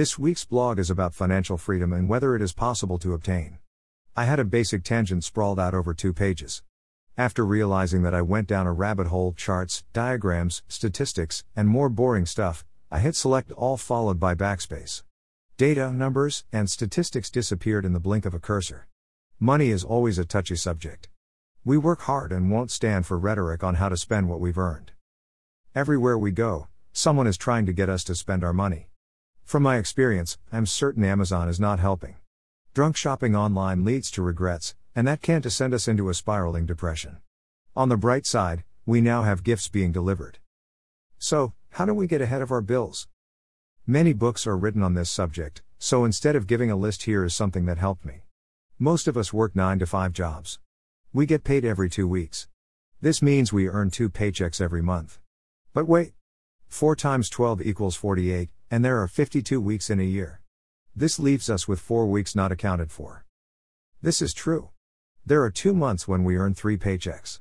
This week's blog is about financial freedom and whether it is possible to obtain. I had a basic tangent sprawled out over two pages. After realizing that I went down a rabbit hole, charts, diagrams, statistics, and more boring stuff, I hit select all followed by backspace. Data, numbers, and statistics disappeared in the blink of a cursor. Money is always a touchy subject. We work hard and won't stand for rhetoric on how to spend what we've earned. Everywhere we go, someone is trying to get us to spend our money. From my experience, I'm certain Amazon is not helping. Drunk shopping online leads to regrets, and that can't send us into a spiraling depression. On the bright side, we now have gifts being delivered. So, how do we get ahead of our bills? Many books are written on this subject, so instead of giving a list, here is something that helped me. Most of us work 9 to 5 jobs. We get paid every two weeks. This means we earn two paychecks every month. But wait! 4 times 12 equals 48, and there are 52 weeks in a year. This leaves us with 4 weeks not accounted for. This is true. There are 2 months when we earn 3 paychecks.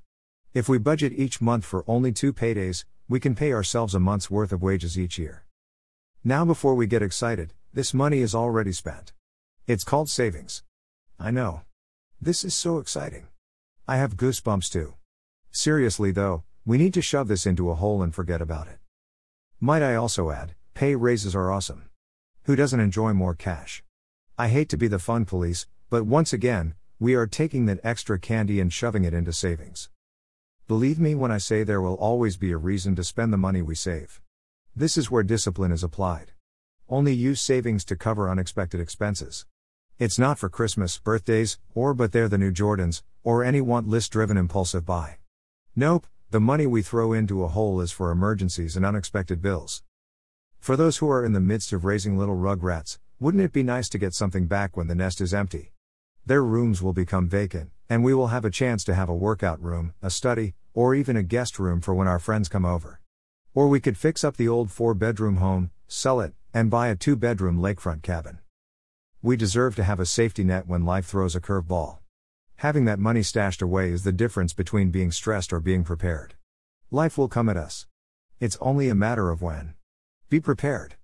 If we budget each month for only 2 paydays, we can pay ourselves a month's worth of wages each year. Now, before we get excited, this money is already spent. It's called savings. I know. This is so exciting. I have goosebumps too. Seriously though, we need to shove this into a hole and forget about it. Might I also add, Pay raises are awesome. Who doesn't enjoy more cash? I hate to be the fun police, but once again, we are taking that extra candy and shoving it into savings. Believe me when I say there will always be a reason to spend the money we save. This is where discipline is applied. Only use savings to cover unexpected expenses. It's not for Christmas, birthdays, or but they're the new Jordans, or any want list driven impulsive buy. Nope, the money we throw into a hole is for emergencies and unexpected bills. For those who are in the midst of raising little rugrats, wouldn't it be nice to get something back when the nest is empty? Their rooms will become vacant, and we will have a chance to have a workout room, a study, or even a guest room for when our friends come over. Or we could fix up the old four bedroom home, sell it, and buy a two bedroom lakefront cabin. We deserve to have a safety net when life throws a curveball. Having that money stashed away is the difference between being stressed or being prepared. Life will come at us. It's only a matter of when. Be prepared.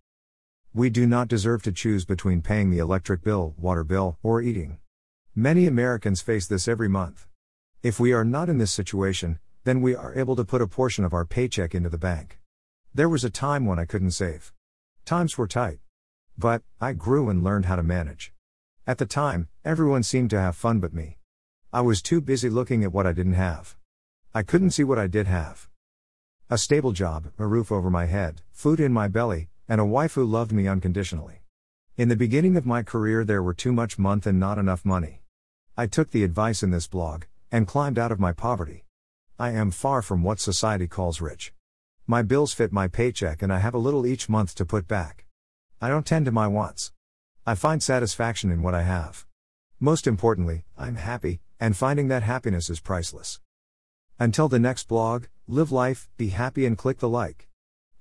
We do not deserve to choose between paying the electric bill, water bill, or eating. Many Americans face this every month. If we are not in this situation, then we are able to put a portion of our paycheck into the bank. There was a time when I couldn't save. Times were tight. But, I grew and learned how to manage. At the time, everyone seemed to have fun but me. I was too busy looking at what I didn't have. I couldn't see what I did have. A stable job, a roof over my head, food in my belly, and a wife who loved me unconditionally. In the beginning of my career, there were too much month and not enough money. I took the advice in this blog and climbed out of my poverty. I am far from what society calls rich. My bills fit my paycheck and I have a little each month to put back. I don't tend to my wants. I find satisfaction in what I have. Most importantly, I'm happy, and finding that happiness is priceless. Until the next blog, live life, be happy, and click the like.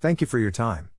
Thank you for your time.